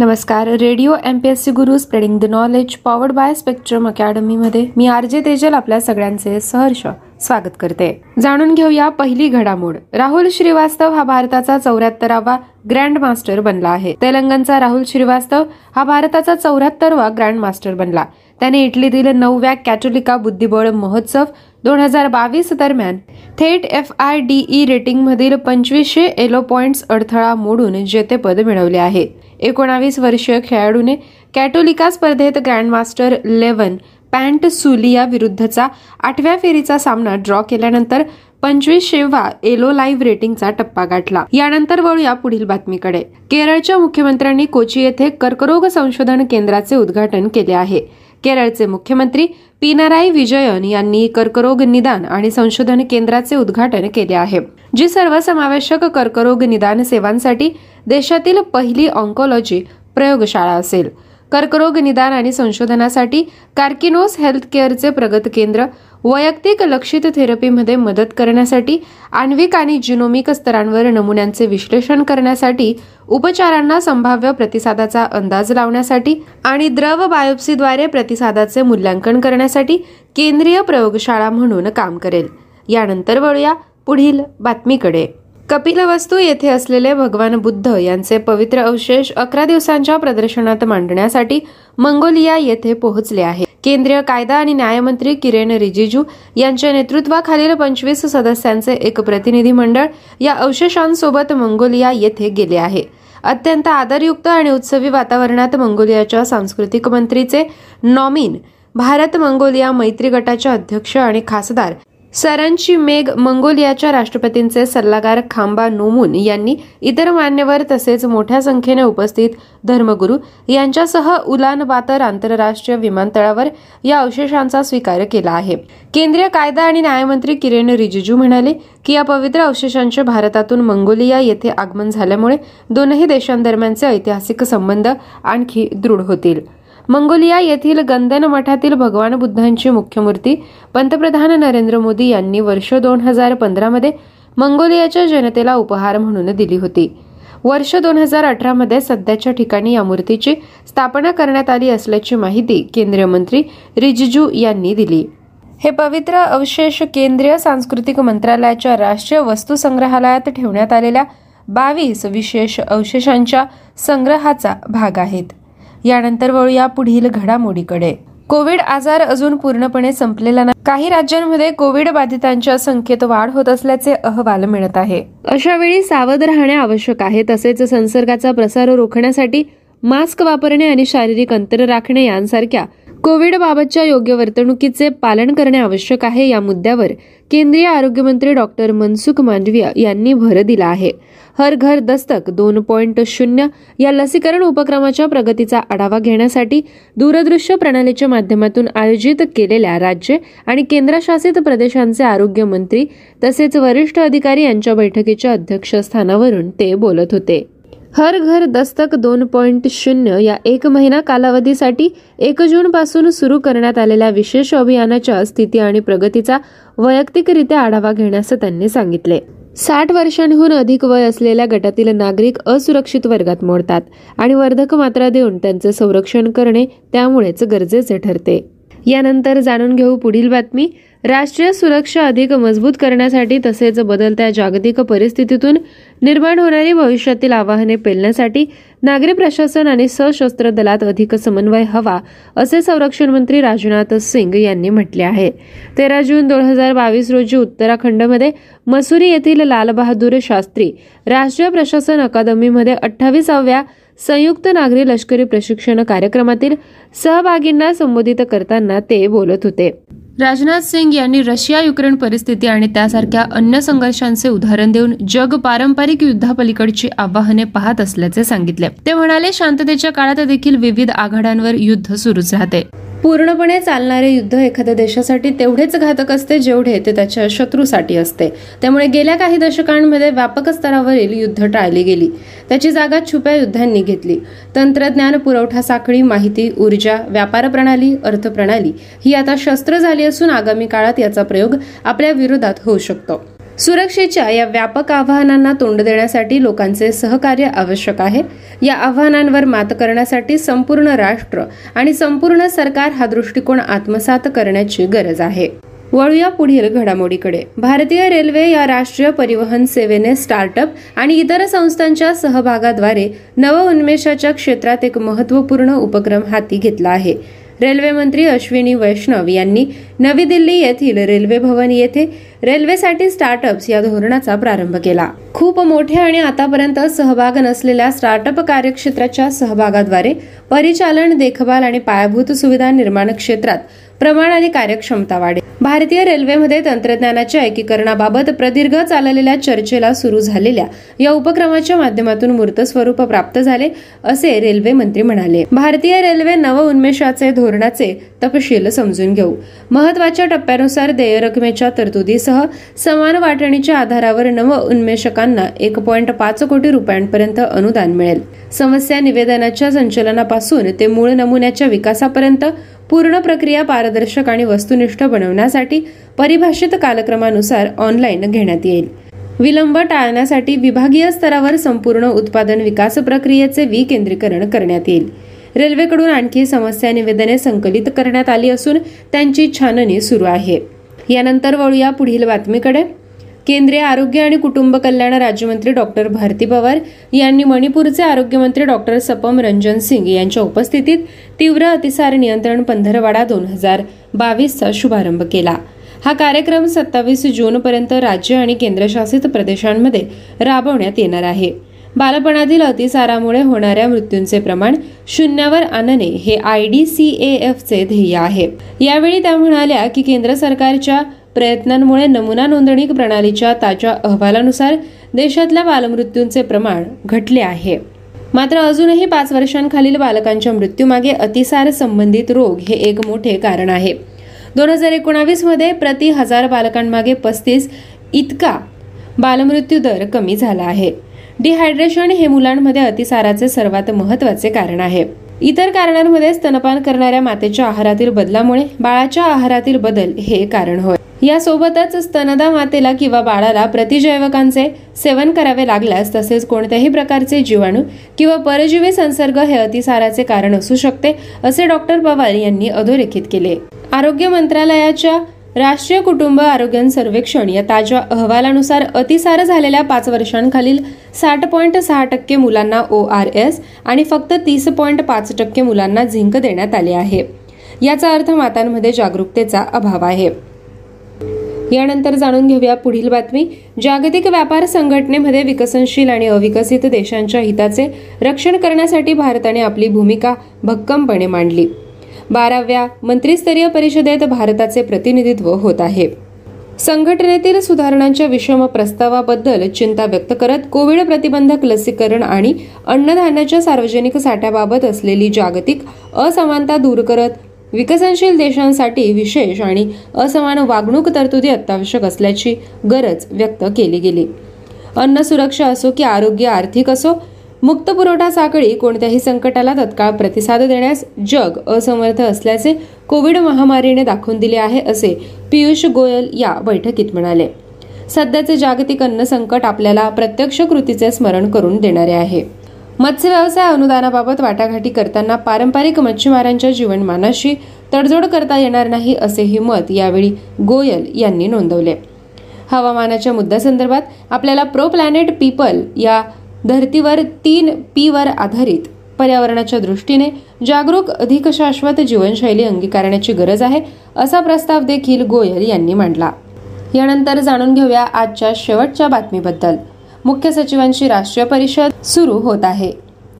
नमस्कार. Radio M P S C Guru spreading the knowledge powered by spectrum अकॅडमीमध्ये मी R J Tejal आपल्या सगळ्यांचे सहर्ष स्वागत करते. जाणून घेऊया पहिली घडामोड. राहुल श्रीवास्तव हा भारताचा चौऱ्याहत्तरावा ग्रँड मास्टर बनला आहे. तेलंगणचा राहुल श्रीवास्तव हा भारताचा चौऱ्याहत्तरवा ग्रँड मास्टर बनला. त्याने इटलीतील नवव्या कॅथोलिका बुद्धिबळ महोत्सव दोन हजार बावीस दरम्यान थेट एफ आय डी ई रेटिंगमधील पंचवीसशे एलो पॉइंट्स अडथळा मोडून जेतेपद मिळवले आहे. एकोणावीस वर्षीय खेळाडूने कॅटोलिका स्पर्धेत ग्रँडमास्टर लेवन पॅन्ट सुलिया विरुद्धचा आठव्या फेरीचा सामना ड्रॉ केल्यानंतर पंचवीस शेवा एलो लाईव्ह रेटिंगचा टप्पा गाठला. यानंतर वळूया पुढील बातमीकडे. केरळच्या मुख्यमंत्र्यांनी कोची येथे कर्करोग संशोधन केंद्राचे उद्घाटन केले आहे. केरळचे मुख्यमंत्री पिनाराई विजयन यांनी कर्करोग निदान आणि संशोधन केंद्राचे उद्घाटन केले आहे जी सर्वसमावेशक कर्करोग निदान सेवांसाठी देशातील पहिली ऑन्कोलॉजी प्रयोगशाळा असेल. कर्करोग निदान आणि संशोधनासाठी कार्किनोस हेल्थ केअरचे प्रगत केंद्र वैयक्तिक लक्षित थेरपीमध्ये मदत करण्यासाठी आण्विक आणि जिनोमिक स्तरांवर नमुन्यांचे विश्लेषण करण्यासाठी उपचारांना संभाव्य प्रतिसादाचा अंदाज लावण्यासाठी आणि द्रव बायोप्सीद्वारे प्रतिसादाचे मूल्यांकन करण्यासाठी केंद्रीय प्रयोगशाळा म्हणून काम करेल. यानंतर वळूया पुढील बातमीकडे. कपिलवस्तू येथे असलेले भगवान बुद्ध यांचे पवित्र अवशेष अकरा दिवसांच्या प्रदर्शनात मांडण्यासाठी मंगोलिया येथे पोहोचले आहे. केंद्रीय कायदा आणि न्यायमंत्री किरेन रिजिजू यांच्या नेतृत्वाखालील पंचवीस सदस्यांचे एक प्रतिनिधी मंडळ या अवशेषांसोबत मंगोलिया येथे गेले आहे. अत्यंत आदरयुक्त आणि उत्सवी वातावरणात मंगोलियाच्या सांस्कृतिक मंत्रीचे नॉमिन भारत मंगोलिया मैत्री गटाच्या अध्यक्ष आणि खासदार सरांची मेघ मंगोलियाच्या राष्ट्रपतींचे सल्लागार खांबा नोमून यांनी इतर मान्यवर तसेच मोठ्या संख्येने उपस्थित धर्मगुरू यांच्यासह उलान बातर आंतरराष्ट्रीय विमानतळावर या अवशेषांचा स्वीकार केला आहे. केंद्रीय कायदा आणि न्यायमंत्री किरेन रिजिजू म्हणाले की या पवित्र अवशेषांचे भारतातून मंगोलिया येथे आगमन झाल्यामुळे दोनही देशांदरम्यानचे ऐतिहासिक संबंध आणखी दृढ होतील. मंगोलिया येथील गंदन मठातील भगवान बुद्धांची मुख्य मूर्ती पंतप्रधान नरेंद्र मोदी यांनी वर्ष दोन हजार पंधरामध्ये मंगोलियाच्या जनतेला उपहार म्हणून दिली होती. वर्ष दोन हजार अठरामध्ये सध्याच्या ठिकाणी या मूर्तीची स्थापना करण्यात आली असल्याची माहिती केंद्रीय मंत्री रिजिजू यांनी दिली. हे पवित्र अवशेष केंद्रीय सांस्कृतिक मंत्रालयाच्या राष्ट्रीय वस्तू संग्रहालयात ठेवण्यात आलेल्या बावीस विशेष अवशेषांच्या संग्रहाचा भाग आहेत. यानंतर वळूया पुढील घडामोडीकडे. कोविड आजार अजून पूर्णपणे संपलेला नाही. काही राज्यांमध्ये कोविड बाधितांच्या संख्येत वाढ होत असल्याचे अहवाल मिळत आहे. अशा वेळी सावध राहणे आवश्यक आहे तसेच संसर्गाचा प्रसार रोखण्यासाठी मास्क वापरणे आणि शारीरिक अंतर राखणे यांसारख्या कोविडबाबतच्या योग्य वर्तणुकीचे पालन करणे आवश्यक आहे या मुद्द्यावर केंद्रीय आरोग्यमंत्री डॉक्टर मनसुख मांडविया यांनी भर दिला आहे. हर घर दस्तक दोन पॉईंट शून्य या लसीकरण उपक्रमाच्या प्रगतीचा आढावा घेण्यासाठी दूरदृश्य प्रणालीच्या माध्यमातून आयोजित केलेल्या राज्य आणि केंद्रशासित प्रदेशांचे आरोग्यमंत्री तसेच वरिष्ठ अधिकारी यांच्या बैठकीच्या अध्यक्षस्थानावरून ते बोलत होते. हर घर दस्तक दोन पॉईंट शून्य या एक महिना कालावधीसाठी एक जून पासून सुरू करण्यात आलेल्या विशेष अभियानाच्या स्थिती आणि प्रगतीचा वैयक्तिकरित्या आढावा घेण्यास त्यांनी सांगितले. साठ वर्षांहून अधिक वय असलेल्या गटातील नागरिक असुरक्षित वर्गात मोडतात आणि वर्धक मात्रा देऊन त्यांचे संरक्षण करणे त्यामुळेच गरजेचे ठरते. यानंतर जाणून घेऊ पुढील बातमी. राष्ट्रीय सुरक्षा अधिक मजबूत करण्यासाठी तसेच बदलत्या जागतिक परिस्थितीतून निर्माण होणारी भविष्यातील आव्हाने पेलण्यासाठी नागरी प्रशासन आणि सशस्त्र दलात अधिक समन्वय हवा असे संरक्षण मंत्री राजनाथ सिंग यांनी म्हटले आहे. तेरा जून दोन हजार बावीस रोजी उत्तराखंडमध्ये मसुरी येथील लालबहादूर शास्त्री राष्ट्रीय प्रशासन अकादमीमध्ये अठ्ठावीसाव्या संयुक्त नागरी लष्करी प्रशिक्षण कार्यक्रमातील सहभागींना संबोधित करताना ते बोलत होते. राजनाथ सिंग यांनी रशिया युक्रेन परिस्थिती आणि त्यासारख्या अन्य संघर्षांचे उदाहरण देऊन जग पारंपरिक युद्धापलीकडची आव्हाने पाहत असल्याचे सांगितले. ते म्हणाले शांततेच्या काळात देखील विविध आघाड्यांवर युद्ध सुरूच राहते. पूर्णपणे चालणारे युद्ध एखाद्या देशासाठी तेवढेच घातक असते जेवढे ते त्याच्या शत्रूसाठी असते. त्यामुळे गेल्या काही दशकांमध्ये व्यापक स्तरावरील युद्ध टाळली गेली. त्याची जागा छुप्या युद्धांनी घेतली. तंत्रज्ञान पुरवठा साखळी माहिती ऊर्जा व्यापार प्रणाली अर्थप्रणाली ही आता शस्त्र झाली असून आगामी काळात याचा प्रयोग आपल्या विरोधात होऊ शकतो. सुरक्षेच्या या व्यापक आव्हानांना तोंड देण्यासाठी लोकांचे सहकार्य आवश्यक आहे. या आव्हानांवर मात करण्यासाठी संपूर्ण राष्ट्र आणि संपूर्ण सरकार हा दृष्टिकोन आत्मसात करण्याची गरज आहे. वळूया पुढील घडामोडीकडे. भारतीय रेल्वे या राष्ट्रीय परिवहन सेवेने स्टार्टअप आणि इतर संस्थांच्या सहभागाद्वारे नवउन्मेषाच्या क्षेत्रात एक महत्त्वपूर्ण उपक्रम हाती घेतला आहे. रेल्वेमंत्री अश्विनी वैष्णव यांनी नवी दिल्ली येथील रेल्वे भवन येथे रेल्वेसाठी स्टार्टअप्स या धोरणाचा प्रारंभ केला. खूप मोठ्या आणि आतापर्यंत सहभाग नसलेल्या स्टार्टअप कार्यक्षेत्राच्या सहभागाद्वारे परिचालन देखभाल आणि पायाभूत सुविधा निर्माण क्षेत्रात प्रमाण आणि कार्यक्षमता वाढेल. भारतीय रेल्वेमध्ये तंत्रज्ञानाच्या एकीकरणाबाबत प्रदीर्घ चाललेल्या चर्चेला सुरू झालेल्या या उपक्रमाच्या माध्यमातून मूर्त स्वरूप प्राप्त झाले असे रेल्वे मंत्री म्हणाले. भारतीय रेल्वे नव उन्मेषाचे धोरणाचे तपशील समजून घेऊ. महत्त्वाच्या टप्प्यानुसार देय रकमेच्या तरतुदीसह समान वाटणीच्या आधारावर नव उन्मेषकांना एक पॉईंट पाच कोटी रुपयांपर्यंत अनुदान मिळेल. समस्या निवेदनाच्या संचलनापासून ते मूळ नमुन्याच्या विकासापर्यंत पूर्ण प्रक्रिया पारदर्शक आणि वस्तुनिष्ठ बनवण्यासाठी परिभाषित कालक्रमानुसार ऑनलाईन घेण्यात येईल. विलंब टाळण्यासाठी विभागीय स्तरावर संपूर्ण उत्पादन विकास प्रक्रियेचे विकेंद्रीकरण करण्यात येईल. रेल्वेकडून आणखी समस्या निवेदने संकलित करण्यात आली असून त्यांची छाननी सुरू आहे. यानंतर वळूया पुढील बातमीकडे. केंद्रीय आरोग्य आणि कुटुंब कल्याण राज्यमंत्री डॉक्टर भारती पवार यांनी मणिपूरचे आरोग्यमंत्री डॉक्टर सपम रंजन सिंग यांच्या उपस्थितीत तीव्र अतिसार नियंत्रण पंधरवाडा दोन हजार बावीसचा शुभारंभ केला. हा कार्यक्रम सत्तावीस जूनपर्यंत राज्य आणि केंद्रशासित प्रदेशांमध्ये राबवण्यात येणार आहे. बालपणातील अतिसारामुळे होणाऱ्या मृत्यूंचे प्रमाण शून्यावर आणणे हे आय डी सी एफचे ध्येय आहे. यावेळी त्या म्हणाल्या की केंद्र सरकारच्या प्रयत्नांमुळे नमुना नोंदणी प्रणालीच्या ताज्या अहवालानुसार देशातल्या बालमृत्यूंचे प्रमाण घटले आहे. मात्र अजूनही पाच वर्षांखालील बालकांच्या मृत्यूमागे अतिसार संबंधित रोग हे एक मोठे कारण आहे. दोन हजार एकोणावीसमध्ये प्रति हजार बालकांमागे पस्तीस इतका बालमृत्यू दर कमी झाला आहे. डिहायड्रेशन हे मुलांमध्ये अतिसाराचे सर्वात महत्त्वाचे कारण आहे. इतर कारणांमध्ये स्तनपान करणाऱ्या मातेच्या आहारातील बदलामुळे बाळाच्या आहारातील बदल हे कारण होय. यासोबतच स्तनदा मातेला किंवा बाळाला प्रतिजैवकांचे सेवन करावे लागल्यास तसेच कोणत्याही प्रकारचे जीवाणू किंवा परजीवी संसर्ग हे अतिसाराचे कारण असू शकते असे डॉक्टर पवार यांनी अधोरेखित केले. आरोग्य मंत्रालयाच्या राष्ट्रीय कुटुंब आरोग्य सर्वेक्षण या ताज्या अहवालानुसार अतिसार झालेल्या पाच वर्षांखालील साठ पॉईंट सहा टक्के मुलांना ओ आर एस आणि फक्त तीस पॉईंट पाच टक्के मुलांना झिंक देण्यात आले आहे. याचा अर्थ मातांमध्ये जागरूकतेचा अभाव आहे. यानंतर जाणून घेऊया पुढील बातमी. जागतिक व्यापार संघटनेमध्ये विकसनशील आणि अविकसित देशांच्या हिताचे रक्षण करण्यासाठी भारताने आपली भूमिका भक्कमपणे मांडली. बाराव्या मंत्रिस्तरीय परिषदेत भारताचे प्रतिनिधित्व होत आहे. संघटनेतील सुधारणांच्या विषम प्रस्तावाबद्दल चिंता व्यक्त करत कोविड प्रतिबंधक लसीकरण आणि अन्नधान्याच्या सार्वजनिक साठ्याबाबत असलेली जागतिक असमानता दूर करत विकसनशील देशांसाठी विशेष आणि असमान वागणूक तरतुदी अत्यावश्यक असल्याची गरज व्यक्त केली गेली. अन्न सुरक्षा असो की आरोग्य आर्थिक असो मुक्त पुरवठा साखळी कोणत्याही संकटाला तत्काळ प्रतिसाद देण्यास जग असमर्थ असल्याचे कोविड महामारीने दाखवून दिले आहे असे पियुष गोयल या बैठकीत म्हणाले. सध्याचे जागतिक अन्न संकट आपल्याला प्रत्यक्ष कृतीचे स्मरण करून देणारे आहे. मत्स्य व्यवसाय अनुदानाबाबत वाटाघाटी करताना पारंपरिक मच्छीमारांच्या जीवनमानाशी तडजोड करता येणार नाही असेही मत यावेळी गोयल यांनी नोंदवले. हवामानाच्या मुद्द्यासंदर्भात आपल्याला प्रो प्लॅनेट पीपल या धर्तीवर तीन पी वर आधारित पर्यावरणाच्या दृष्टीने जागरूक अधिक शाश्वत जीवनशैली अंगीकारण्याची गरज आहे असा प्रस्ताव देखील गोयल यांनी मांडला. यानंतर जाणून घेऊया आजच्या शेवटच्या बातमीबद्दल. मुख्य सचिवांची राष्ट्रीय परिषद सुरू होत आहे.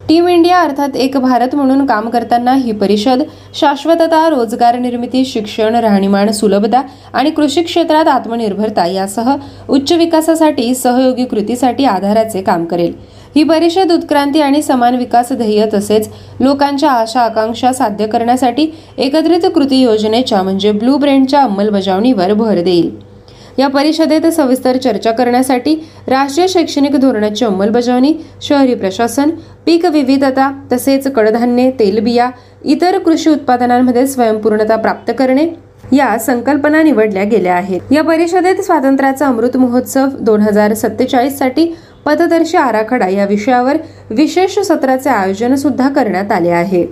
टीम इंडिया अर्थात एक भारत म्हणून काम करताना ही परिषद शाश्वतता रोजगार निर्मिती शिक्षण राहणीमान सुलभता आणि कृषी क्षेत्रात आत्मनिर्भरता यासह उच्च विकासासाठी सहयोगी कृतीसाठी आधाराचे काम करेल. ही परिषद उत्क्रांती आणि समान विकास ध्येय तसेच लोकांच्या आशा आकांक्षा साध्य करण्यासाठी एकत्रित कृती योजनेच्या म्हणजे ब्लू ब्रेंडच्या अंमलबजावणीवर भर देईल. या परिषदेत सविस्तर चर्चा करण्यासाठी राष्ट्रीय शैक्षणिक धोरणाची अंमलबजावणी शहरी प्रशासन पीक विविधता तसेच कडधान्ये तेलबिया इतर कृषी उत्पादनांमध्ये स्वयंपूर्णता प्राप्त करणे या संकल्पना निवडल्या गेल्या आहेत. या परिषदेत स्वातंत्र्याचा अमृत महोत्सव दोन हजार सत्तेचाळीससाठी पथदर्शी आराखडा या विषयावर विशेष सत्राचे आयोजन सुद्धा करण्यात आले आहे.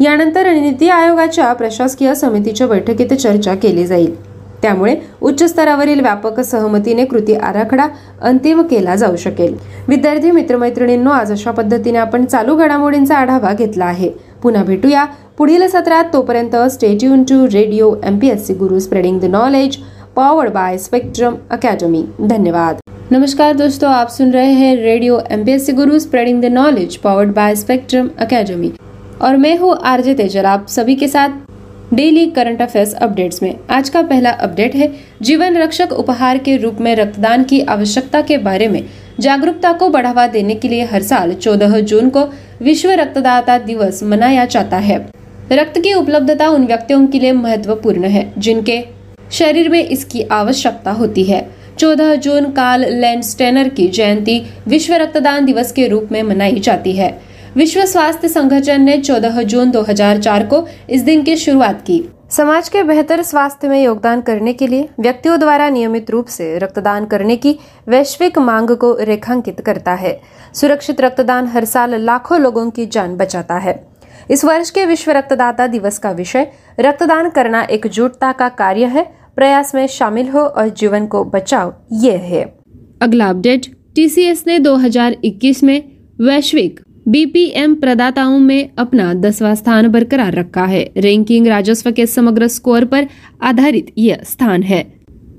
यानंतर नीती आयोगाच्या प्रशासकीय समितीच्या बैठकीत चर्चा केली जाईल. त्यामुळे उच्च स्तरावरील व्यापक सहमतीने कृती आराखडा अंतिम केला जाऊ शकेल. विद्यार्थी मित्रमैत्रिणींनो आज अशा पद्धतीने आपण चालू घडामोडींचा आढावा घेतला आहे. पुन्हा भेटूया. पुढील सत्रात तोपर्यंत stay tuned to radio MPSC Guru spreading the knowledge powered by Spectrum Academy धन्यवाद. नमस्कार दोस्तों आप सुन रहे हैं radio MPSC Guru spreading the knowledge powered by Spectrum Academy और मैं हूँ आरजे तेजर आप सभी के साथ डेली करंट अफेयर्स अपडेट्स में। आज का पहला अपडेट है, जीवन रक्षक उपहार के रूप में रक्तदान की आवश्यकता के बारे में। जागरूकता को बढ़ावा देने के लिए हर साल 14 जून को विश्व रक्तदाता दिवस मनाया जाता है। रक्त की उपलब्धता उन व्यक्तियों के लिए महत्वपूर्ण है, जिनके शरीर में इसकी आवश्यकता होती है। 14 जून काल लैंडस्टेनर की जयंती विश्व रक्तदान दिवस के रूप में मनाई जाती है। विश्व स्वास्थ्य संगठन ने 14 जून 2004 को इस दिन की शुरुआत की। समाज के बेहतर स्वास्थ्य में योगदान करने के लिए व्यक्तियों द्वारा नियमित रूप से रक्तदान करने की वैश्विक मांग को रेखांकित करता है। सुरक्षित रक्तदान हर साल लाखों लोगों की जान बचाता है। इस वर्ष के विश्व रक्तदाता दिवस का विषय, रक्तदान करना एकजुटता का कार्य है, प्रयास में शामिल हो और जीवन को बचाओ ये है। अगला अपडेट, टीसीएस ने 2021 में वैश्विक बीपीएम प्रदाताओं में अपना दसवां स्थान बरकरार रखा है। रैंकिंग राजस्व के समग्र स्कोर पर आधारित यह स्थान है।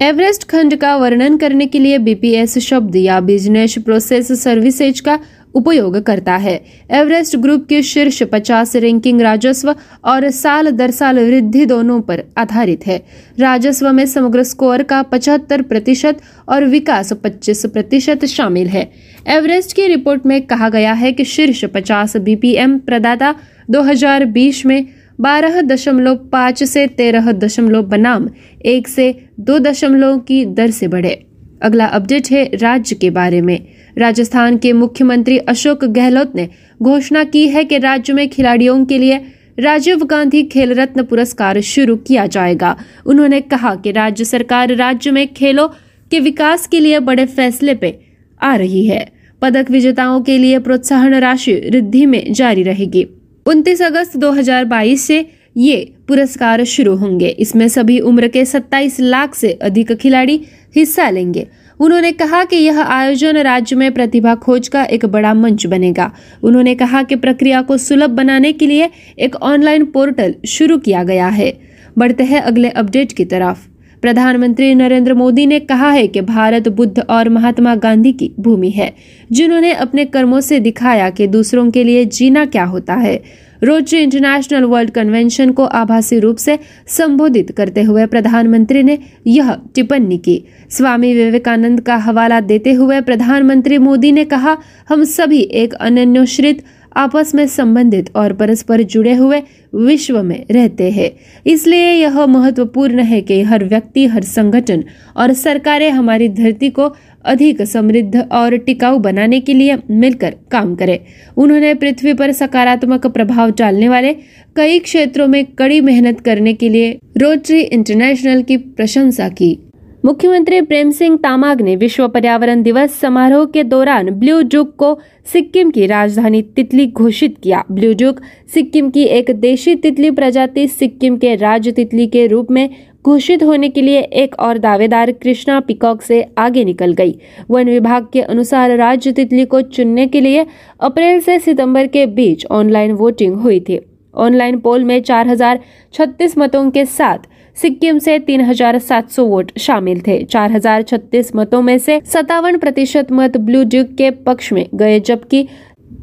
एवरेस्ट खंड का वर्णन करने के लिए बीपीएस शब्द या बिज़नेस प्रोसेस सर्विसेज़ का उपयोग करता है। एवरेस्ट ग्रुप के शीर्ष 50 रैंकिंग राजस्व और साल दर साल वृद्धि दोनों पर आधारित है। राजस्व में समग्र स्कोर का 75 प्रतिशत और विकास 25 प्रतिशत शामिल है। एवरेस्ट की रिपोर्ट में कहा गया है कि शीर्ष 50 बीपीएम प्रदाता 2020 में बारह दशमलव पाँच से तेरह दशमलव बनाम एक से दो दशमलव की दर से बढ़े। अगला अपडेट है राज्य के बारे में। राजस्थान के मुख्यमंत्री अशोक गहलोत ने घोषणा की है कि राज्य में खिलाड़ियों के लिए राजीव गांधी खेल रत्न पुरस्कार शुरू किया जाएगा। उन्होंने कहा कि राज्य सरकार राज्य में खेलों के विकास के लिए बड़े फैसले पे आ रही है। पदक विजेताओं के लिए प्रोत्साहन राशि वृद्धि में जारी रहेगी। 29 अगस्त 2022 से ये पुरस्कार शुरू होंगे। इसमें सभी उम्र के 27 लाख से अधिक खिलाड़ी हिस्सा लेंगे। उन्होंने कहा कि यह आयोजन राज्य में प्रतिभा खोज का एक बड़ा मंच बनेगा। उन्होंने कहा कि प्रक्रिया को सुलभ बनाने के लिए एक ऑनलाइन पोर्टल शुरू किया गया है। बढ़ते हैं अगले अपडेट की तरफ़। प्रधानमंत्री नरेंद्र मोदी ने कहा है कि भारत बुद्ध और महात्मा गांधी की भूमि है, जिन्होंने अपने कर्मों से दिखाया कि दूसरों के लिए जीना क्या होता है। रोटरी इंटरनेशनल वर्ल्ड कन्वेंशन को आभासी रूप से संबोधित करते हुए प्रधानमंत्री ने यह टिप्पणी की। स्वामी विवेकानंद का हवाला देते हुए प्रधानमंत्री मोदी ने कहा, हम सभी एक अनन्योश्रित आपस में संबंधित और परस्पर जुड़े हुए विश्व में रहते हैं। इसलिए यह महत्वपूर्ण है कि हर व्यक्ति, हर संगठन और सरकारें हमारी धरती को अधिक समृद्ध और टिकाऊ बनाने के लिए मिलकर काम करें। उन्होंने पृथ्वी पर सकारात्मक प्रभाव डालने वाले कई क्षेत्रों में कड़ी मेहनत करने के लिए रोटरी इंटरनेशनल की प्रशंसा की। मुख्यमंत्री प्रेम सिंह तामाग ने विश्व पर्यावरण दिवस समारोह के दौरान ब्लू जुक को सिक्किम की राजधानी तितली घोषित किया। ब्लू जुक सिक्किम की एक देशी तितली प्रजाति सिक्किम के राज्य तितली के रूप में घोषित होने के लिए एक और दावेदार कृष्णा पिकॉक से आगे निकल गई। वन विभाग के अनुसार राज्य तितली को चुनने के लिए अप्रैल से सितंबर के बीच ऑनलाइन वोटिंग हुई थी। ऑनलाइन पोल में चार हज़ार छत्तीस मतों के साथ सिक्किम से 3,700 वोट शामिल थे। 4,036 मतों में से सत्तावन प्रतिशत मत ब्लू ड्यूक के पक्ष में गए जबकि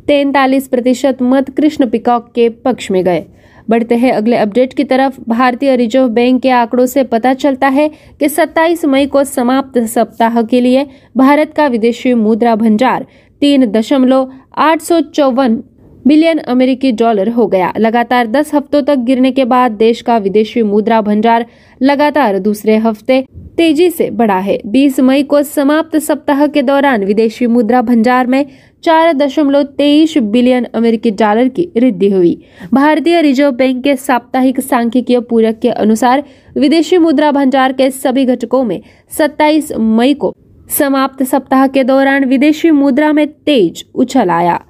तैतालीस प्रतिशत मत कृष्ण पिकॉक के पक्ष में गए। बढ़ते हैं अगले अपडेट की तरफ़। भारतीय रिज़र्व बैंक के आंकड़ों से पता चलता है कि 27 मई को समाप्त सप्ताह के लिए भारत का विदेशी मुद्रा भंडार तीन दशमलव आठ सौ चौवन बिलियन अमेरिकी डॉलर हो गया। लगातार 10 हफ्तों तक गिरने के बाद देश का विदेशी मुद्रा भंडार लगातार दूसरे हफ़्ते तेज़ी से बढ़ा है। 20 मई को समाप्त सप्ताह के दौरान विदेशी मुद्रा भंडार में चार दशमलव तेईस बिलियन अमेरिकी डॉलर की वृद्धि हुई। भारतीय रिज़र्व बैंक के साप्ताहिक सांख्यिकीय पूरक के अनुसार विदेशी मुद्रा भंडार के सभी घटकों में 27 मई को समाप्त सप्ताह के दौरान विदेशी मुद्रा में तेज उछल आया।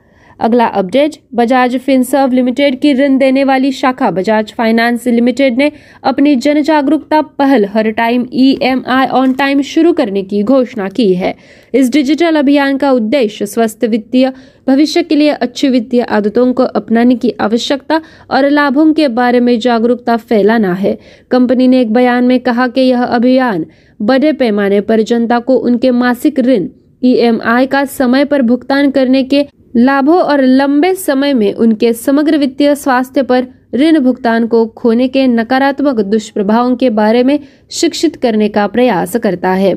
अगला अपडेट, बजाज फिनसर्व लिमिटेड की ऋण देने वाली शाखा बजाज फाइनेंस लिमिटेड ने अपनी जन जागरूकता पहल हर टाइम ईएमआई ऑन टाइम शुरू करने की घोषणा की है। इस डिजिटल अभियान का उद्देश्य स्वस्थ वित्तीय, भविष्य के लिए अच्छी वित्तीय आदतों को अपनाने की आवश्यकता और लाभों के बारे में जागरूकता फैलाना है। कंपनी ने एक बयान में कहा कि यह अभियान बड़े पैमाने पर जनता को उनके मासिक ऋण ईएमआई का समय पर भुगतान करने के लाभों और लंबे समय में उनके समग्र वित्तीय स्वास्थ्य पर ऋण भुगतान को खोने के नकारात्मक दुष्प्रभावों के बारे में शिक्षित करने का प्रयास करता है।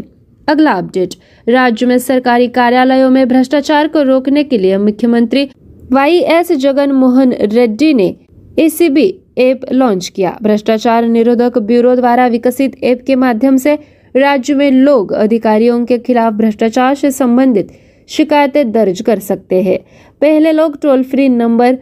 अगला अपडेट, राज्य में सरकारी कार्यालयों में भ्रष्टाचार को रोकने के लिए मुख्यमंत्री वाई एस जगन मोहन रेड्डी ने एसीबी ऐप लॉन्च किया। भ्रष्टाचार निरोधक ब्यूरो द्वारा विकसित ऐप के माध्यम से राज्य में लोग अधिकारियों के खिलाफ भ्रष्टाचार से संबंधित शिकायतें दर्ज कर सकते हैं। पहले लोग टोल फ्री नंबर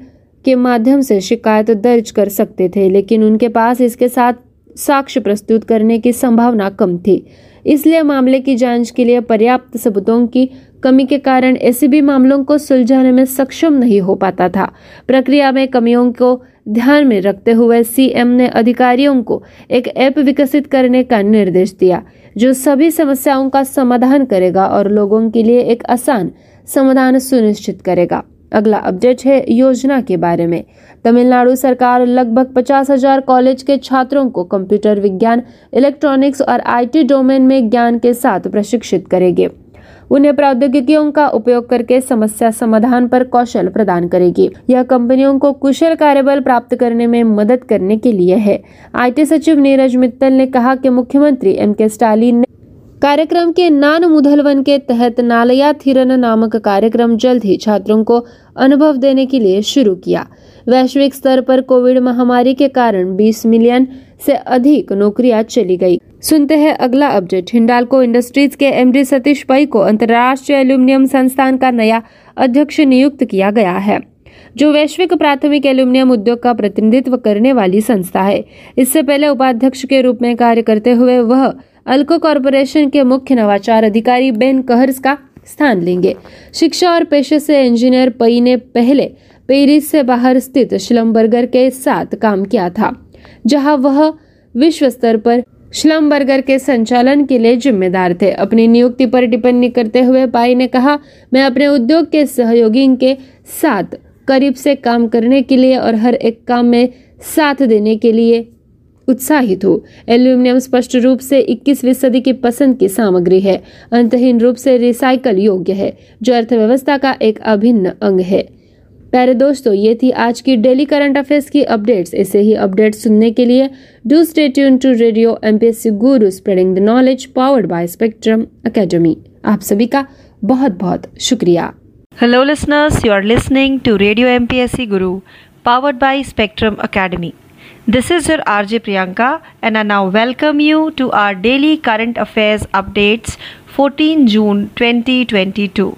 के माध्यम से शिकायत दर्ज कर सकते थे, लेकिन उनके पास इसके साथ साक्ष्य प्रस्तुत करने की संभावना कम थी। इसलिए मामले की जाँच के लिए पर्याप्त सबूतों की कमी के कारण ऐसे भी मामलों को सुलझाने में सक्षम नहीं हो पाता था। प्रक्रिया में कमियों को ध्यान में रखते हुए सीएम ने अधिकारियों को एक ऐप विकसित करने का निर्देश दिया। जो सभी समस्याओं का समाधान करेगा और लोगों के लिए एक आसान समाधान सुनिश्चित करेगा। अगला अपडेट है योजना के बारे में। तमिलनाडु सरकार लगभग पचास हज़ार कॉलेज के छात्रों को कंप्यूटर विज्ञान, इलेक्ट्रॉनिक्स और आईटी डोमेन में ज्ञान के साथ प्रशिक्षित करेगी। उन्हें प्रौद्योगिकियों का उपयोग करके समस्या समाधान पर कौशल प्रदान करेगी। यह कंपनियों को कुशल कार्यबल प्राप्त करने में मदद करने के लिए है। आईटी सचिव नीरज मित्तल ने कहा कि मुख्यमंत्री एम के स्टालिन ने कार्यक्रम के नान मुधलवन के तहत नालया थिरन नामक कार्यक्रम जल्द ही छात्रों को अनुभव देने के लिए शुरू किया। वैश्विक स्तर पर कोविड महामारी के कारण 20 मिलियन से अधिक नौकरियाँ चली गई। सुनते हैं अगला अपडेट। हिंडालको इंडस्ट्रीज़ के एमडी सतीश पई को अंतर्राष्ट्रीय एल्यूमिनियम संस्थान का नया अध्यक्ष नियुक्त किया गया है, जो वैश्विक प्राथमिक एल्यूमिनियम उद्योग का प्रतिनिधित्व करने वाली संस्था है। इससे पहले उपाध्यक्ष के रूप में कार्य करते हुए वह अल्को कॉरपोरेशन के मुख्य नवाचार अधिकारी बेन कहर्स का स्थान लेंगे। शिक्षा और पेशे से इंजीनियर पई ने पहले पेरिस से बाहर स्थित श्लमबर्गर के साथ काम किया था, जहाँ वह विश्व स्तर पर श्लम बर्गर के संचालन के लिए जिम्मेदार थे। अपनी नियुक्ति पर टिप्पणी करते हुए पाई ने कहा, मैं अपने उद्योग के सहयोगी के साथ करीब से काम करने के लिए और हर एक काम में साथ देने के लिए उत्साहित हूँ। एल्यूमिनियम स्पष्ट रूप से 21वीं सदी की पसंद की सामग्री है। अंतहीन रूप से रिसाइकल योग्य है, जो अर्थव्यवस्था का एक अभिन्न अंग है। प्यारे दोस्तों, ये थी आज की डेली करंट अफेयर्स की अपडेट्स। ऐसे ही अपडेट्स सुनने के लिए do stay tune to radio MPSC Guru spreading the knowledge powered by Spectrum Academy आप सभी का बहुत बहुत शुक्रिया। Hello listeners you are listening to radio MPSC Guru powered by Spectrum Academy this is your R J Priyanka and I now welcome you to our daily current affairs updates 14 June 2022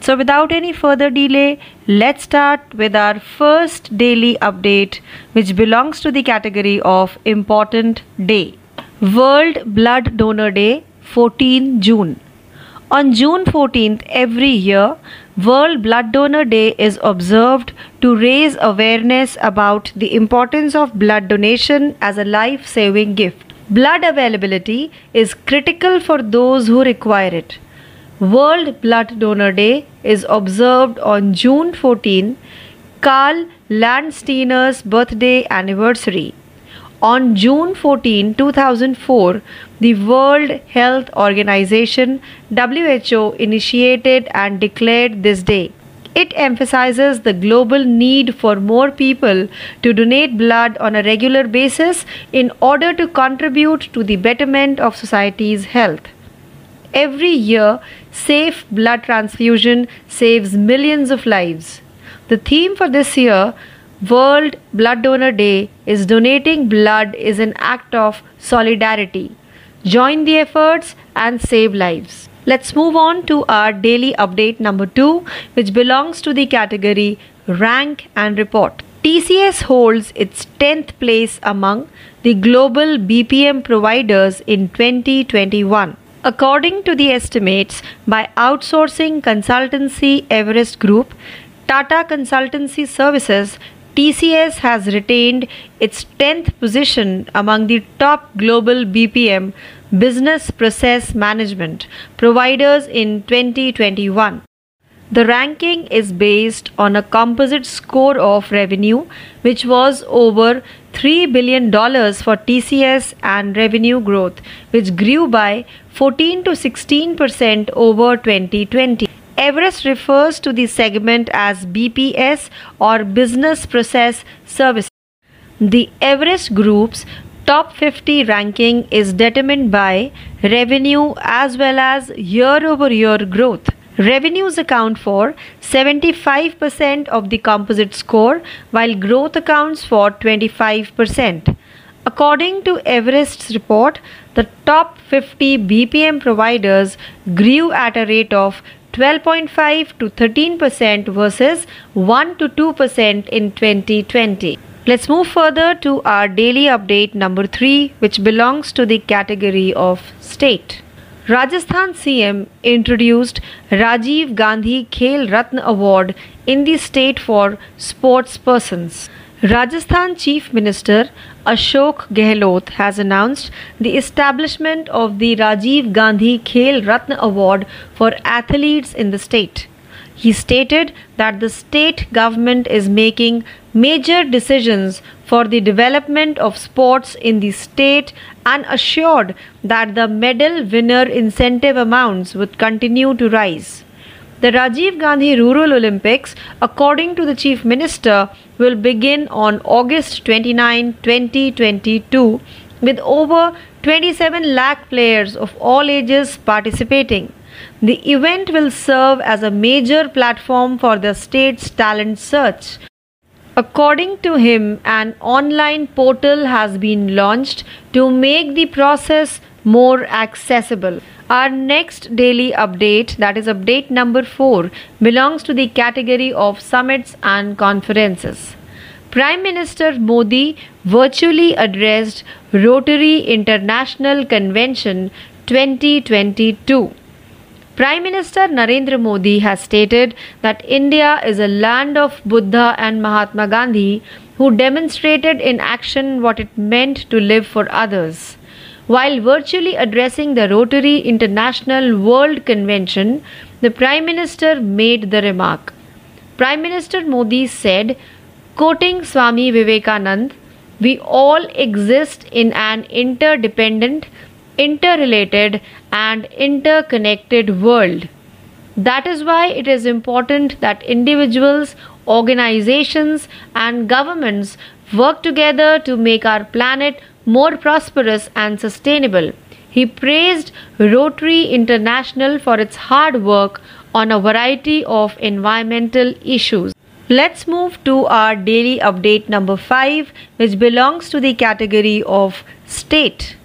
So, without any further delay, let's start with our first daily update, which belongs to the category of Important Day World Blood Donor Day, 14 June. On June 14th, every year, World Blood Donor Day is observed to raise awareness about the importance of blood donation as a life saving gift. Blood availability is critical for those who require it. World Blood Donor Day is observed on June 14, Karl Landsteiner's birthday anniversary. On June 14, 2004, the World Health Organization WHO initiated and declared this day. It emphasizes the global need for more people to donate blood on a regular basis in order to contribute to the betterment of society's health. Every year, safe blood transfusion saves millions of lives. The theme for this year, World Blood Donor Day, is Donating Blood is an act of solidarity. Join the efforts and save lives. Let's move on to our daily update number 2, which belongs to the category Rank and Report. TCS holds its 10th place among the global BPM providers in 2021. According to the estimates by outsourcing consultancy Everest Group, Tata Consultancy Services TCS has retained its 10th position among the top global BPM business process management providers in 2021. The ranking is based on a composite score of revenue, which was over $3 billion for TCS, and revenue growth, which grew by 14 to 16% over 2020. Everest refers to the segment as BPS or Business Process Services. The Everest Group's top 50 ranking is determined by revenue as well as year over year growth. Revenues account for 75% of the composite score, while growth accounts for 25%. According to Everest's report, the top 50 BPM providers grew at a rate of 12.5 to 13% versus 1 to 2% in 2020. Let's move further to our daily update number 3 which belongs to the category of state. Rajasthan CM introduced Rajiv Gandhi Khel Ratna Award in the state for sportspersons. Rajasthan Chief Minister Ashok Gehlot has announced the establishment of the Rajiv Gandhi Khel Ratna Award for athletes in the state. He stated that the state government is making major decisions for the development of sports in the state and assured that the medal winner incentive amounts would continue to rise. The Rajiv Gandhi Rural Olympics, according to the Chief Minister, will begin on August 29, 2022, with over 27 lakh players of all ages participating. The event will serve as a major platform for the state's talent search. According to him, an online portal has been launched to make the process more accessible. Our next daily update, that is update number 4, belongs to the category of summits and conferences. Prime Minister Modi virtually addressed Rotary International Convention 2022. Prime Minister Narendra Modi has stated that India is a land of Buddha and Mahatma Gandhi who demonstrated in action what it meant to live for others. While virtually addressing the Rotary International World Convention, the Prime Minister made the remark. Prime Minister Modi said, quoting Swami Vivekanand, we all exist in an interdependent, interrelated, and interconnected world. That is why it is important that individuals, organizations, and governments work together to make our planet more prosperous and sustainable. He praised Rotary International for its hard work on a variety of environmental issues. Let's move to our daily update number 5, which belongs to the category of state.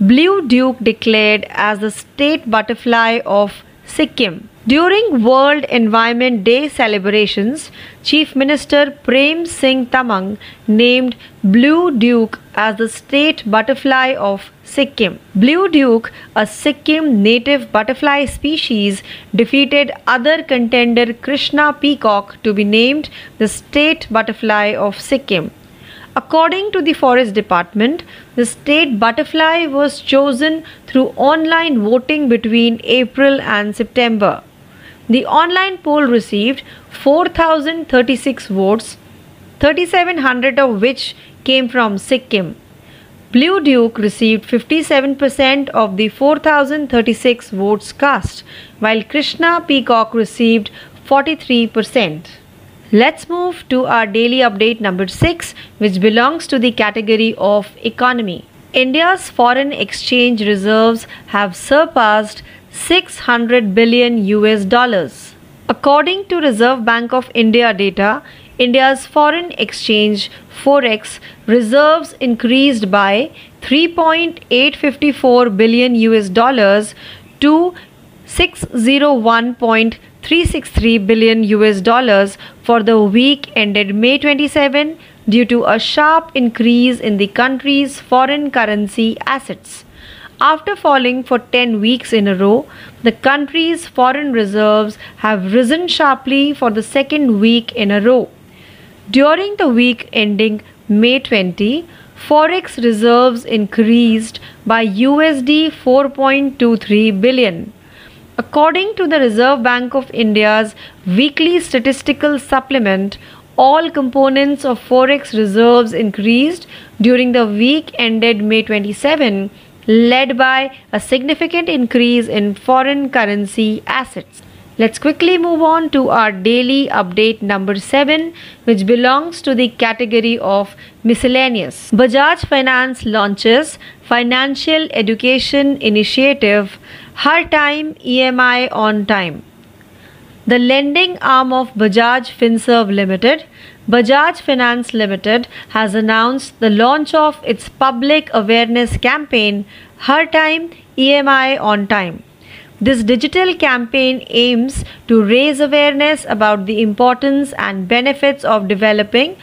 Blue Duke declared as the state butterfly of Sikkim. During World Environment Day celebrations, Chief Minister Prem Singh Tamang named Blue Duke as the state butterfly of Sikkim. Blue Duke, a Sikkim native butterfly species, defeated other contender Krishna Peacock to be named the state butterfly of Sikkim. According to the Forest Department, the state butterfly was chosen through online voting between April and September. The online poll received 4,036 votes, 3,700 of which came from Sikkim. Blue Duke received 57% of the 4,036 votes cast, while Krishna Peacock received 43%. Let's move to our daily update number 6, which belongs to the category of economy. India's foreign exchange reserves have surpassed 600 billion US dollars. According to Reserve Bank of India data, India's foreign exchange forex reserves increased by 3.854 billion US dollars to 601.363 billion US dollars for the week ended May 27 due to a sharp increase in the country's foreign currency assets. After falling for 10 weeks in a row, the country's foreign reserves have risen sharply for the second week in a row. During the week ending May 20, forex reserves increased by USD 4.23 billion. According to the Reserve Bank of India's weekly statistical supplement, all components of forex reserves increased during the week ended May 27 led by a significant increase in foreign currency assets. Let's quickly move on to our daily update number 7 which belongs to the category of miscellaneous. Bajaj Finance launches financial education initiative Har Time EMI on time. The lending arm of Bajaj Finserv Limited Bajaj Finance Limited has announced the launch of its public awareness campaign Har Time EMI on Time. This digital campaign aims to raise awareness about the importance and benefits of developing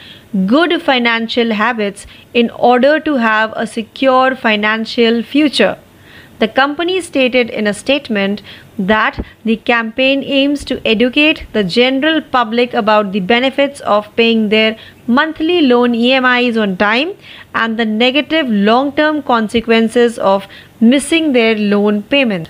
good financial habits in order to have a secure financial future. The company stated in a statement that the campaign aims to educate the general public about the benefits of paying their monthly loan EMIs on time and the negative long term consequences of missing their loan payment.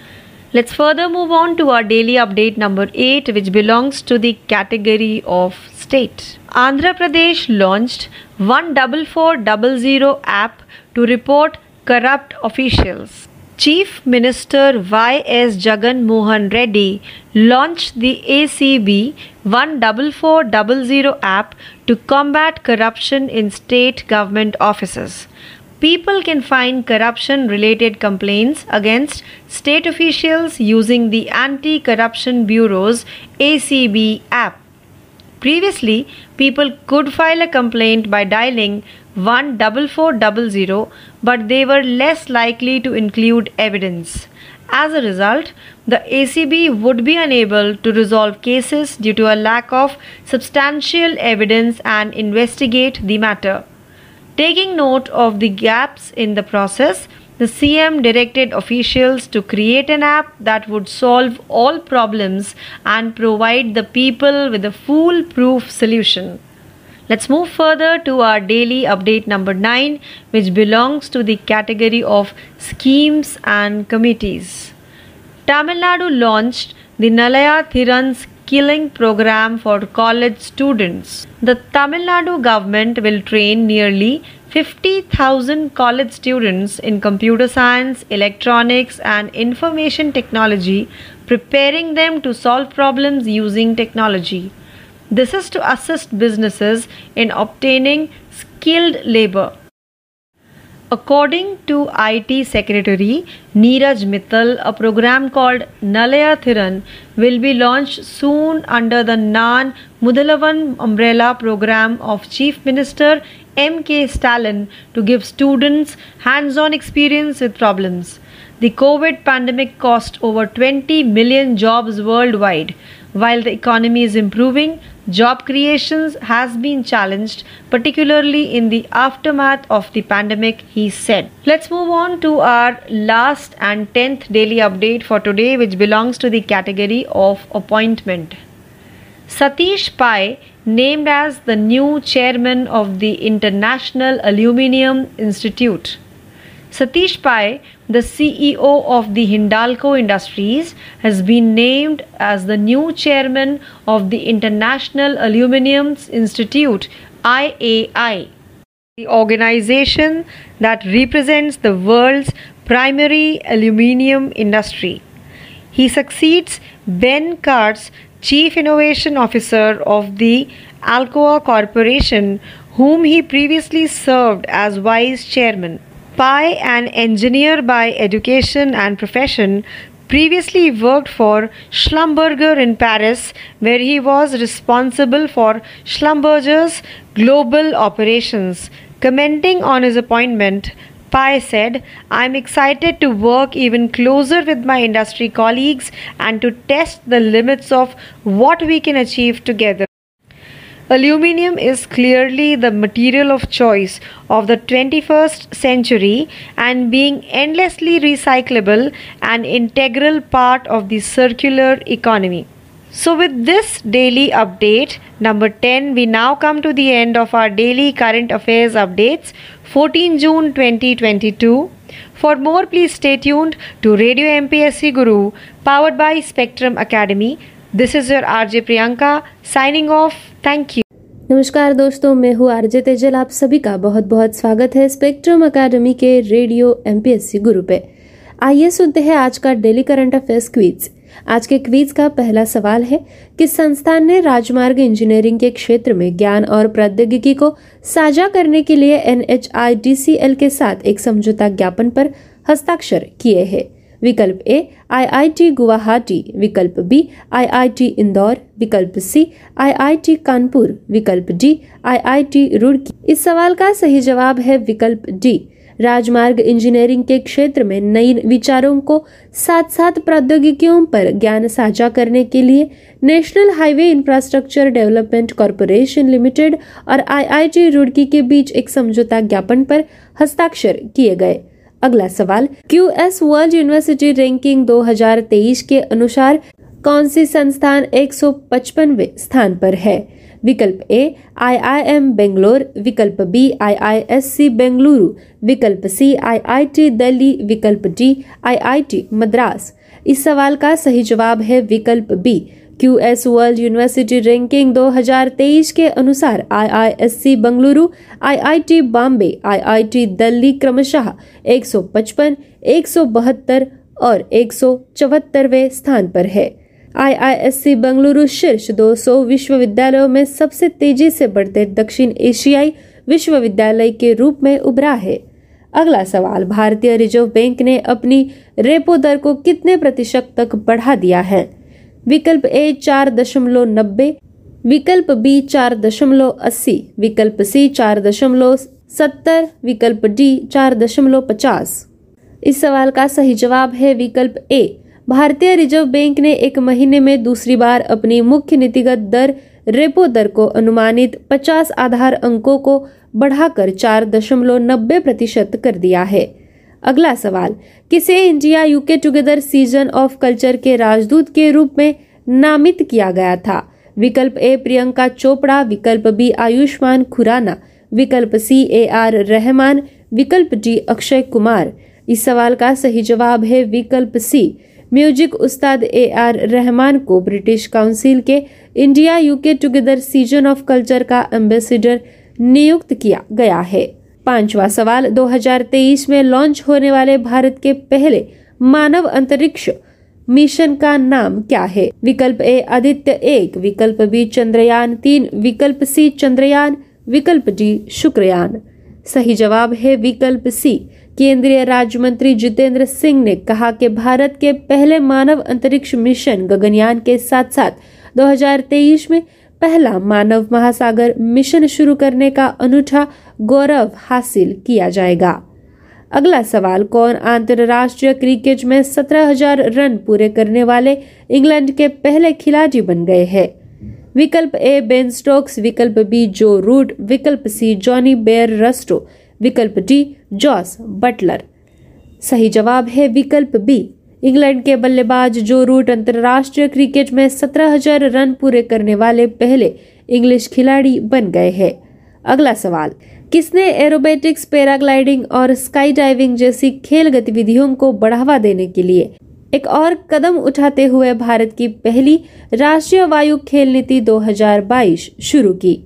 Let's further move on to our daily update number 8, which belongs to the category of state. Andhra Pradesh launched 14400 app to report corrupt officials. Chief Minister Y.S. Jagan Mohan Reddy launched the ACB 14400 app to combat corruption in state government offices. People can find corruption related complaints against state officials using the Anti Corruption Bureau's ACB app. Previously, people could file a complaint by dialing 14400, but they were less likely to include evidence. As a result, the ACB would be unable to resolve cases due to a lack of substantial evidence and investigate the matter. Taking note of the gaps in the process, the CM directed officials to create an app that would solve all problems and provide the people with a foolproof solution. Let's move further to our daily update number 9, which belongs to the category of schemes and committees. Tamil Nadu launched the Nalaya Thiran skilling program for college students. The Tamil Nadu government will train nearly 50,000 college students in computer science, electronics, and information technology, preparing them to solve problems using technology. This is to assist businesses in obtaining skilled labor. According to IT Secretary Neeraj Mittal, a program called Nalaya Thiran will be launched soon under the Nan Mudalavan umbrella program of Chief Minister M.K. Stalin to give students hands on experience with problems. The COVID pandemic cost over 20 million jobs worldwide. While the economy is improving, job creations has been challenged, particularly in the aftermath of the pandemic, he said. Let's move on to our last and 10th daily update for today, which belongs to the category of appointment. Satish Pai named as the new chairman of the International Aluminium Institute. Satish Pai, the CEO of the Hindalco Industries, has been named as the new chairman of the International Aluminium Institute IAI, the organization that represents the world's primary aluminium industry. He succeeds Ben Kahrs, Chief Innovation Officer of the Alcoa Corporation, whom he previously served as Vice Chairman. Pai, an engineer by education and profession, previously worked for Schlumberger in Paris, where he was responsible for Schlumberger's global operations. Commenting on his appointment, Pai said, I'm excited to work even closer with my industry colleagues and to test the limits of what we can achieve together. Aluminium is clearly the material of choice of the 21st century and being endlessly recyclable an integral part of the circular economy. So, with this daily update, number 10, we now come to the end of our daily current affairs updates, 14 June 2022. For more, please stay tuned to Radio MPSC Guru, powered by Spectrum Academy. This is your RJ Priyanka, signing off. Thank you. नमस्कार दोस्तों, मैं हूँ RJ Tejal आप सभी का बहुत बहुत स्वागत है स्पेक्ट्रम अकेडमी के radio M P MPSC Guru पे आइए सुनते हैं आज का डेली करंट अफेयर्स क्वीज आज के क्वीज का पहला सवाल है, किस संस्थान ने राजमार्ग इंजीनियरिंग के क्षेत्र में ज्ञान और प्रौद्योगिकी को साझा करने के लिए एन के साथ एक समझौता ज्ञापन पर हस्ताक्षर किए हैं विकल्प ए आईआईटी गुवाहाटी, विकल्प बी आईआईटी इंदौर, विकल्प सी आईआईटी कानपुर, विकल्प डी आईआईटी रुड़की। इस सवाल का सही जवाब है विकल्प डी। राजमार्ग इंजीनियरिंग के क्षेत्र में नई विचारों को साथ साथ प्रौद्योगिकियों पर ज्ञान साझा करने के लिए national highway infrastructure development corporation limited और आईआईटी रुड़की के बीच एक समझौता ज्ञापन पर हस्ताक्षर किए गए। अगला सवाल Q S world university ranking 2023 के अनुसार कौन सी संस्थान एक स्थान पर है? विकल्प ए आई आई एम बेंगलोर, विकल्प B I I S C Bengaluru, विकल्प C I I T Delhi, विकल्प D I I T Madras. इस सवाल का सही जवाब है विकल्प B Q S world university ranking 2023 के अनुसार IISc Bengaluru IIT Bombay IIT Delhi क्रमशः 155, 172 और एक स्थान पर है। आईआईएससी बंगलुरु शीर्ष 200 विश्वविद्यालयों में सबसे तेज़ी से बढ़ते दक्षिण एशियाई विश्वविद्यालय के रूप में उभरा है। अगला सवाल भारतीय रिज़र्व बैंक ने अपनी रेपो दर को कितने प्रतिशत तक बढ़ा दिया है? विकल्प ए चार दशमलव नब्बे, विकल्प बी चार दशमलव अस्सी, विकल्प सी चार दशमलव सत्तर, विकल्प डी चार दशमलव पचास। इस सवाल का सही जवाब है विकल्प ए। भारतीय रिज़र्व बैंक ने एक महीने में दूसरी बार अपनी मुख्य नीतिगत दर, रेपो दर को अनुमानित 50 आधार अंकों को बढ़ाकर चार दशमलव नब्बे प्रतिशत कर दिया है। अगला सवाल, किसे India UK together season of culture के राजदूत के रूप में नामित किया गया था? विकल्प ए, प्रियंका चोपड़ा, विकल्प बी, आयुष्मान खुराना, विकल्प सी, ए आर रहमान, विकल्प डी, अक्षय कुमार। इस सवाल का सही जवाब है विकल्प सी, म्यूज़िक उस्ताद ए आर रहमान को ब्रिटिश काउंसिल के India UK together season of culture का एम्बेसडर नियुक्त किया गया है। पांचवा सवाल 2023 में लॉन्च होने वाले भारत के पहले मानव अंतरिक्ष मिशन का नाम क्या है? विकल्प ए, आदित्य एक, विकल्प बी, चंद्रयान तीन, विकल्प सी, चंद्रयान, विकल्प डी, शुक्रयान। सही जवाब है विकल्प सी। केंद्रीय राज्य मंत्री जितेंद्र सिंह ने कहा कि भारत के पहले मानव अंतरिक्ष मिशन गगनयान के साथ साथ 2023 में पहला मानव महासागर मिशन शुरू करने का अनूठा गौरव हासिल किया जाएगा। अगला सवाल, कौन अंतरराष्ट्रीय क्रिकेट में सत्रह हज़ार रन पूरे करने वाले इंग्लैंड के पहले खिलाड़ी बन गए हैं? विकल्प ए, बेन स्टोक्स, विकल्प बी, जो रूट विकल्प सी, जॉनी बेयर रस्टो, विकल्प डी, जॉस बटलर। सही जवाब है विकल्प बी। इंग्लैंड के बल्लेबाज जो रूट अंतर्राष्ट्रीय क्रिकेट में सत्रह हज़ार रन पूरे करने वाले पहले इंग्लिश खिलाड़ी बन गए हैं। अगला सवाल किसने एरोबेटिक्स, पैराग्लाइडिंग और स्काई डाइविंग जैसी खेल गतिविधियों को बढ़ावा देने के लिए एक और कदम उठाते हुए भारत की पहली राष्ट्रीय वायु खेल नीति 2022 शुरू की।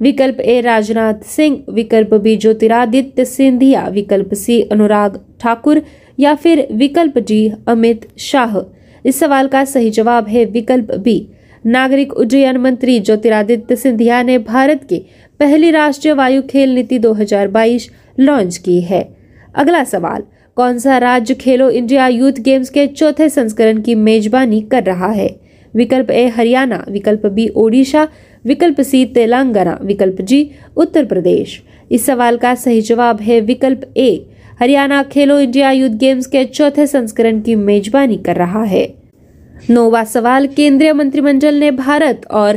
विकल्प ए राजनाथ सिंह, विकल्प बी ज्योतिरादित्य सिंधिया, विकल्प सी अनुराग ठाकुर या फिर विकल्प डी अमित शाह। इस सवाल का सही जवाब है विकल्प बी। नागरिक उड्डयन मंत्री ज्योतिरादित्य सिंधिया ने भारत के पहली राष्ट्रीय वायु खेल नीति 2022 लॉन्च की है। अगला सवाल, कौन सा राज्य खेलो इंडिया यूथ गेम्स के चौथे संस्करण की मेजबानी कर रहा है? विकल्प ए, हरियाणा, विकल्प बी, ओडिशा, विकल्प सी, तेलंगाना, विकल्प जी, उत्तर प्रदेश। इस सवाल का सही जवाब है विकल्प ए, हरियाणा खेलो इंडिया यूथ गेम्स के चौथे संस्करण की मेजबानी कर रहा है। नौवा सवाल, केंद्रीय मंत्रिमंडल ने भारत और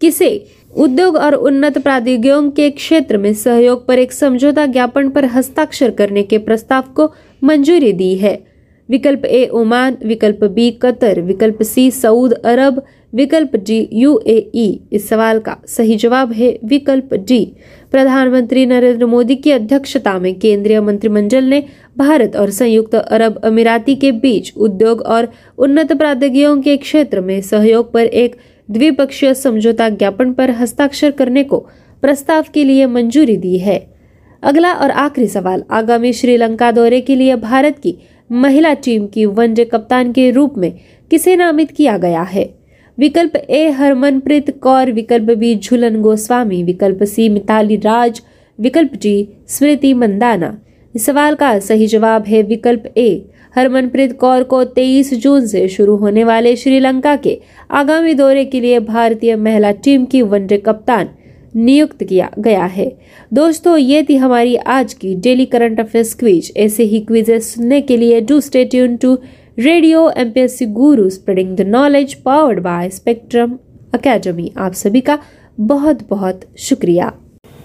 किसे उद्योग और उन्नत प्रौद्योगिकियों के क्षेत्र में सहयोग पर एक समझौता ज्ञापन पर हस्ताक्षर करने के प्रस्ताव को मंजूरी दी है। विकल्प ए, ओमान, विकल्प बी, कतर, विकल्प सी, सऊद अरब, विकल्प डी यूएई इस सवाल का सही जवाब है विकल्प डी। प्रधानमंत्री नरेंद्र मोदी की अध्यक्षता में केंद्रीय मंत्रिमंडल ने भारत और संयुक्त अरब अमीराती के बीच उद्योग और उन्नत प्रौद्योगिकियों के क्षेत्र में सहयोग पर एक द्विपक्षीय समझौता ज्ञापन पर हस्ताक्षर करने को प्रस्ताव के लिए मंजूरी दी है। अगला और आखिरी सवाल, आगामी श्रीलंका दौरे के लिए भारत की महिला टीम की वनडे कप्तान के रूप में किसे नामित किया गया है? विकल्प ए, हरमनप्रीत कौर, विकल्प बी, झूलन गोस्वामी, विकल्प सी, मिताली राज, विकल्प जी स्मृति मंदाना। इस सवाल का सही जवाब है विकल्प ए हरमनप्रीत कौर को 23 जून से शुरू होने वाले श्रीलंका के आगामी दौरे के लिए भारतीय महिला टीम की वनडे कप्तान नियुक्त किया गया है दोस्तों ये थी हमारी आज की डेली करंट अफेयर्स क्विज ऐसे ही क्विजेस सुनने के लिए do stay tune to radio MPSC Guru spreading the knowledge powered by Spectrum Academy आप सभी का बहुत बहुत शुक्रिया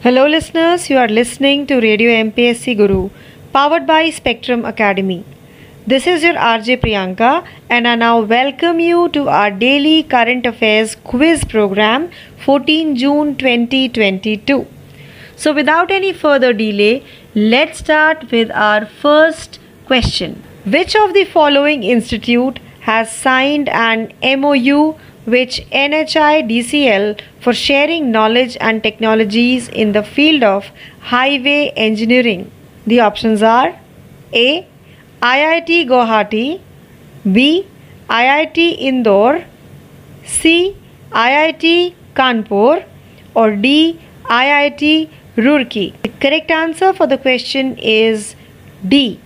Hello, listeners. You are listening to Radio MPSC Guru powered by Spectrum Academy. This is your RJ Priyanka, and I now welcome you to our daily current affairs quiz program 14 June 2022. So, without any further delay, let's start with our first question. Which of the following institute has signed an MOU which NHIDCL for sharing knowledge and technologies in the field of highway engineering. The options are A. IIT Guwahati, B. IIT Indore, C. IIT Kanpur, or D. IIT Roorkee. The correct answer for the question is D.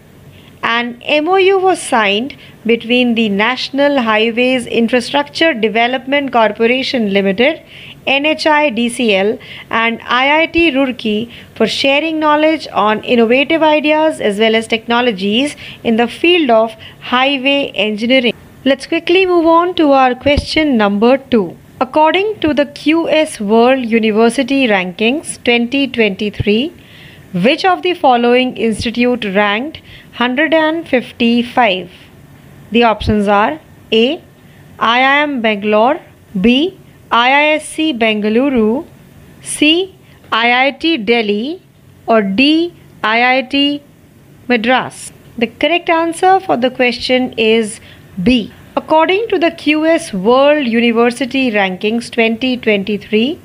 An MOU was signed between the National Highways Infrastructure Development Corporation Limited NHIDCL and IIT Roorkee for sharing knowledge on innovative ideas as well as technologies in the field of highway engineering. Let's quickly move on to our question number 2. According to the QS World University Rankings 2023, which of the following institute ranked 155? The options are A. IIM Bangalore, B. IISC Bengaluru, C. IIT Delhi, or D. IIT Madras. The correct answer for the question is B. According to the QS World University Rankings 2023,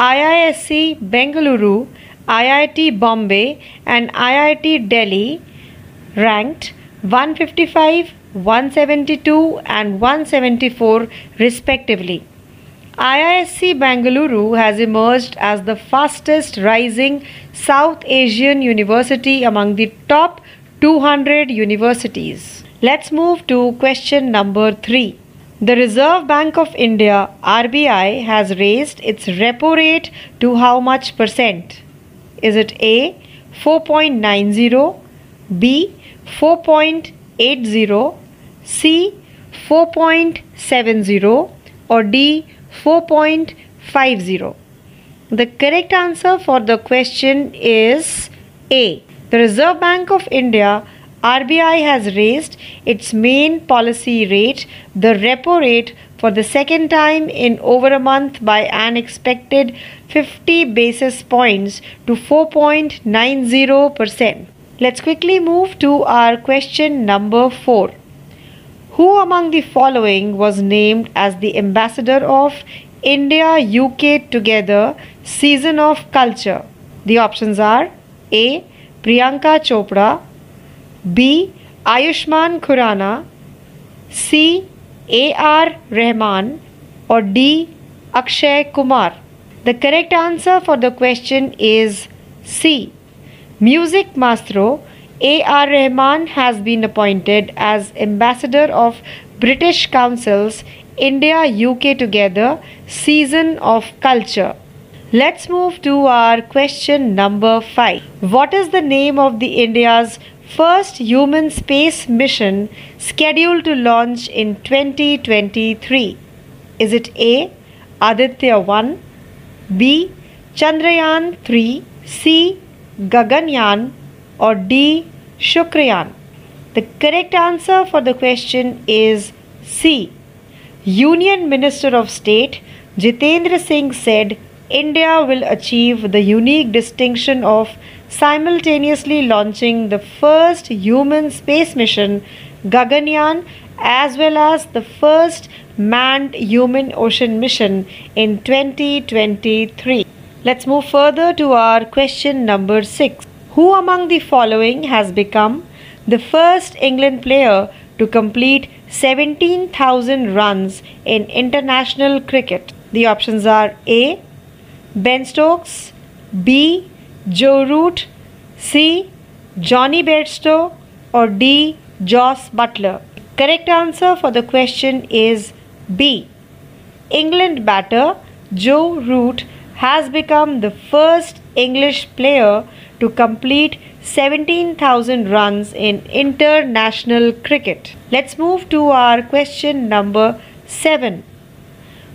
IISC Bengaluru, IIT Bombay, and IIT Delhi ranked 155, 172, and 174 respectively. IISC Bangalore has emerged as the fastest rising South Asian university among the top 200 universities. Let's move to question number 3. The Reserve Bank of India RBI has raised its repo rate to how much percent? Is it A 4.90, B 4.80, C 4.70 or D 4.50? The correct answer for the question is A. The Reserve Bank of India RBI has raised its main policy rate, the repo rate, for the second time in over a month by an expected 50 basis points to 4.90%. Let's quickly move to our question number 4. Who among the following was named as the ambassador of India UK Together Season of Culture? The options are A. Priyanka Chopra, B. Ayushmann Khurrana, C. A.R. Rahman, or D. Akshay Kumar. The correct answer for the question is C. Music Maestro A.R. Rahman has been appointed as Ambassador of British Council's India UK Together Season of Culture. Let's move to our question number 5. What is the name of the India's first human space mission scheduled to launch in 2023? Is it A. Aditya 1, B. Chandrayaan 3, C. Gaganyaan, or D. Shukrayaan? The correct answer for the question is C. Union Minister of State Jitendra Singh said India will achieve the unique distinction of simultaneously launching the first human space mission Gaganyaan as well as the first manned human ocean mission in 2023. Let's move further to our question number 6. Who among the following has become the first England player to complete 17,000 runs in international cricket? The options are A. Ben Stokes, B. Joe Root, C. Jonny Bairstow, or D. Jos Buttler? Correct answer for the question is B. England batter Joe Root has become the first English player to complete 17,000 runs in international cricket. Let's move to our question number 7.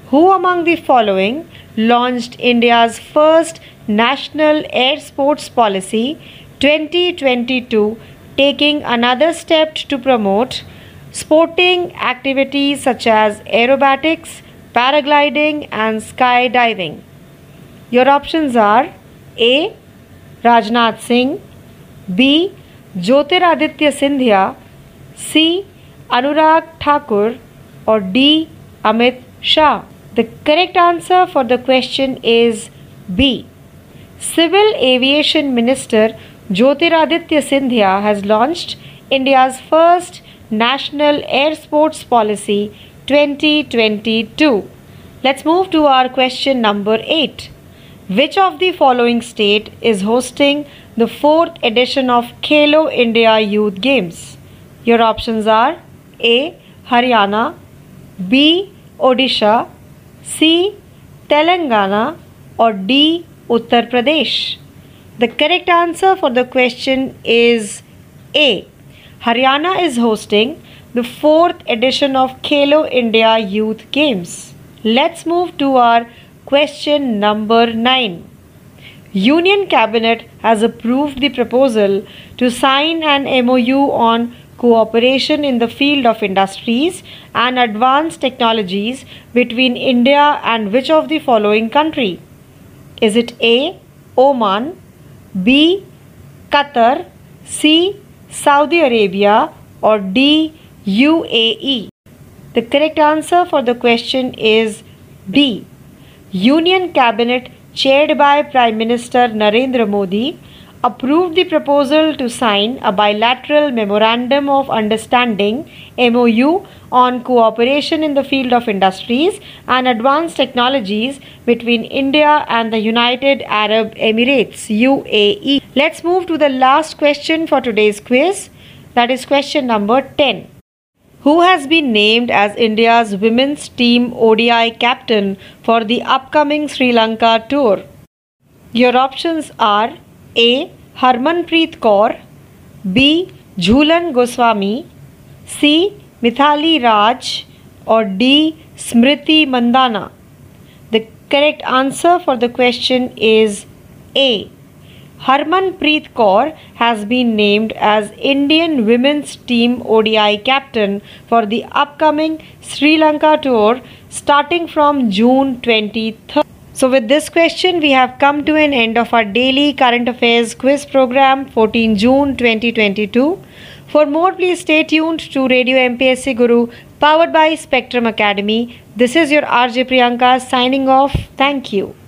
Who among the following launched India's first National Air Sports Policy 2022, taking another step to promote sporting activities such as aerobatics, paragliding, and skydiving? Your options are A. Rajnath Singh, B. Jyotiraditya Scindia, C. Anurag Thakur, or D. Amit Shah. The correct answer for the question is B. Civil Aviation Minister Jyotiraditya Scindia has launched India's first National Air Sports Policy 2022. Let's move to our question number 8. Which of the following state is hosting the fourth edition of Khelo India Youth Games? Your options are A. Haryana, B. Odisha, C. Telangana, or D. Uttar Pradesh. The correct answer for the question is A. Haryana is hosting the fourth edition of Khelo India Youth Games. Let's move to our question number 9. Union Cabinet has approved the proposal to sign an MOU on cooperation in the field of industries and advanced technologies between India and which of the following country? Is it A. Oman, B. Qatar, C. Saudi Arabia or D. UAE? The correct answer for the question is B. Union Cabinet chaired by Prime Minister Narendra Modi approved the proposal to sign a bilateral memorandum of understanding MOU on cooperation in the field of industries and advanced technologies between India and the United Arab Emirates UAE. Let's move to the last question for today's quiz that is question number 10. Who has been named as India's women's team ODI captain for the upcoming Sri Lanka tour? Your options are A. Harmanpreet Kaur, B. Jhulan Goswami, C. Mithali Raj, or D. Smriti Mandhana. The correct answer for the question is A. Harmanpreet Kaur has been named as Indian women's team ODI captain for the upcoming Sri Lanka tour starting from June 23rd. So, with this question, we have come to an end of our daily current affairs quiz program 14 June 2022. For more, please stay tuned to Radio MPSC Guru powered by Spectrum Academy. This is your RJ Priyanka signing off. Thank you.